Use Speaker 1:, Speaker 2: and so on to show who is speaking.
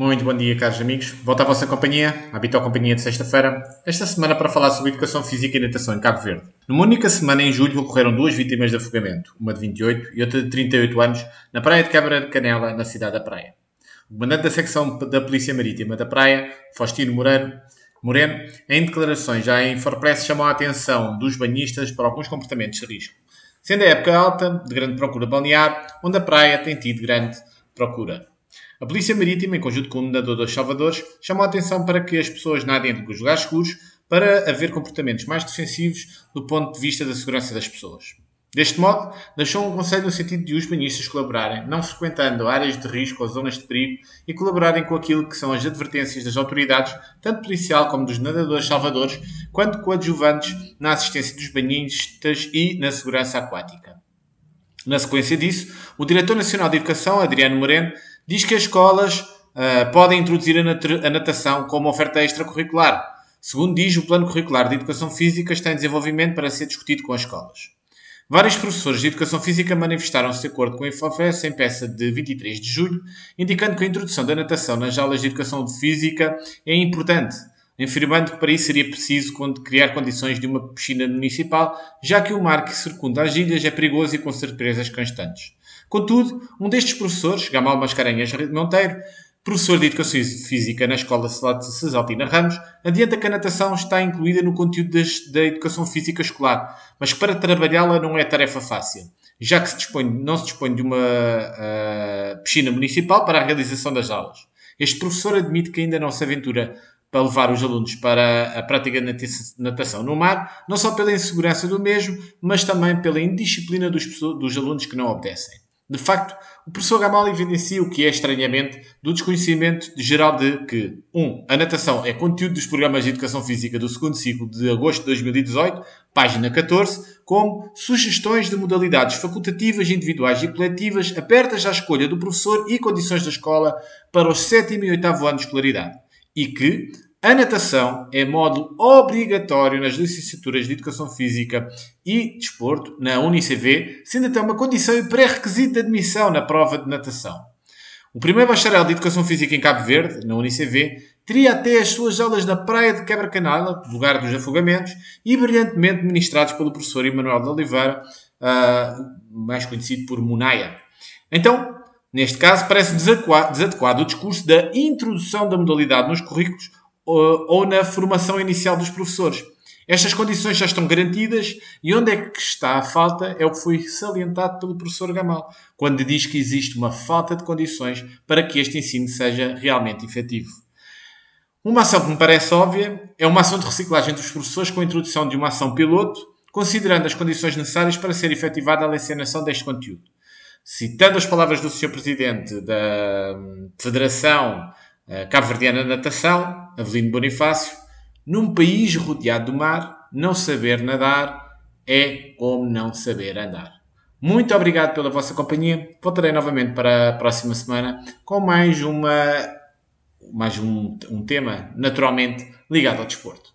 Speaker 1: Muito bom dia, caros amigos. Volto à vossa companhia, à habitual companhia de sexta-feira, esta semana para falar sobre educação física e natação em Cabo Verde. Numa única semana, em julho, ocorreram duas vítimas de afogamento, uma de 28 e outra de 38 anos, na praia de Câmara de Canela, na cidade da Praia. O comandante da secção da Polícia Marítima da Praia, Faustino Moreno, em declarações já em Forpress, chamou a atenção dos banhistas para alguns comportamentos de risco. Sendo a época alta, de grande procura balnear, onde a praia tem tido grande procura. A Polícia Marítima, em conjunto com o Comendador dos Salvadores, chamou a atenção para que as pessoas nadem entre os lugares escuros para haver comportamentos mais defensivos do ponto de vista da segurança das pessoas. Deste modo, deixou um conselho no sentido de os banhistas colaborarem, não frequentando áreas de risco ou zonas de perigo, e colaborarem com aquilo que são as advertências das autoridades, tanto policial como dos nadadores salvadores, quanto coadjuvantes na assistência dos banhistas e na segurança aquática. Na sequência disso, o Diretor Nacional de Educação, Adriano Moreno, diz que as escolas uh, podem introduzir a, a natação como oferta extracurricular. Segundo diz, o Plano Curricular de Educação Física está em desenvolvimento para ser discutido com as escolas. Vários professores de Educação Física manifestaram-se de acordo com a Infofes em peça de 23 de julho, indicando que a introdução da natação nas aulas de Educação Física é importante, afirmando que para isso seria preciso criar condições de uma piscina municipal, já que o mar que circunda as ilhas é perigoso e com surpresas constantes. Contudo, um destes professores, Gamal Mascarenhas Monteiro, professor de Educação Física na Escola Cesaltina Ramos, adianta que a natação está incluída no conteúdo das, da Educação Física escolar, mas para trabalhá-la não é tarefa fácil, já que se dispõe, não se dispõe de uma uh, piscina municipal para a realização das aulas. Este professor admite que ainda não se aventura para levar os alunos para a prática de natação no mar, não só pela insegurança do mesmo, mas também pela indisciplina dos, dos alunos que não obedecem. De facto, o professor Gamal evidencia o que é estranhamento do desconhecimento geral de que 1. Um, a natação é conteúdo dos programas de Educação Física do segundo ciclo de agosto de 2018, página 14, como sugestões de modalidades facultativas, individuais e coletivas abertas à escolha do professor e condições da escola para os 7 e 8 anos de escolaridade. E que a natação é módulo obrigatório nas licenciaturas de Educação Física e Desporto, na UniCV, sendo até uma condição e pré-requisito de admissão na prova de natação. O primeiro bacharel de Educação Física em Cabo Verde, na UniCV, teria até as suas aulas na praia de Quebra-Canala, lugar dos afogamentos, e brilhantemente ministrados pelo professor Emanuel de Oliveira, uh, mais conhecido por Munaia. Então, neste caso, parece desadequado o discurso da introdução da modalidade nos currículos ou na formação inicial dos professores. Estas condições já estão garantidas e onde é que está a falta é o que foi salientado pelo professor Gamal, quando diz que existe uma falta de condições para que este ensino seja realmente efetivo. Uma ação que me parece óbvia é uma ação de reciclagem dos professores com a introdução de uma ação piloto, considerando as condições necessárias para ser efetivada a lecionação deste conteúdo. Citando as palavras do Sr. Presidente da Federação Cabo-Verdiana de Natação, Avelino Bonifácio, num país rodeado do mar, não saber nadar é como não saber andar. Muito obrigado pela vossa companhia. Voltarei novamente para a próxima semana com mais uma mais um, um tema naturalmente ligado ao desporto.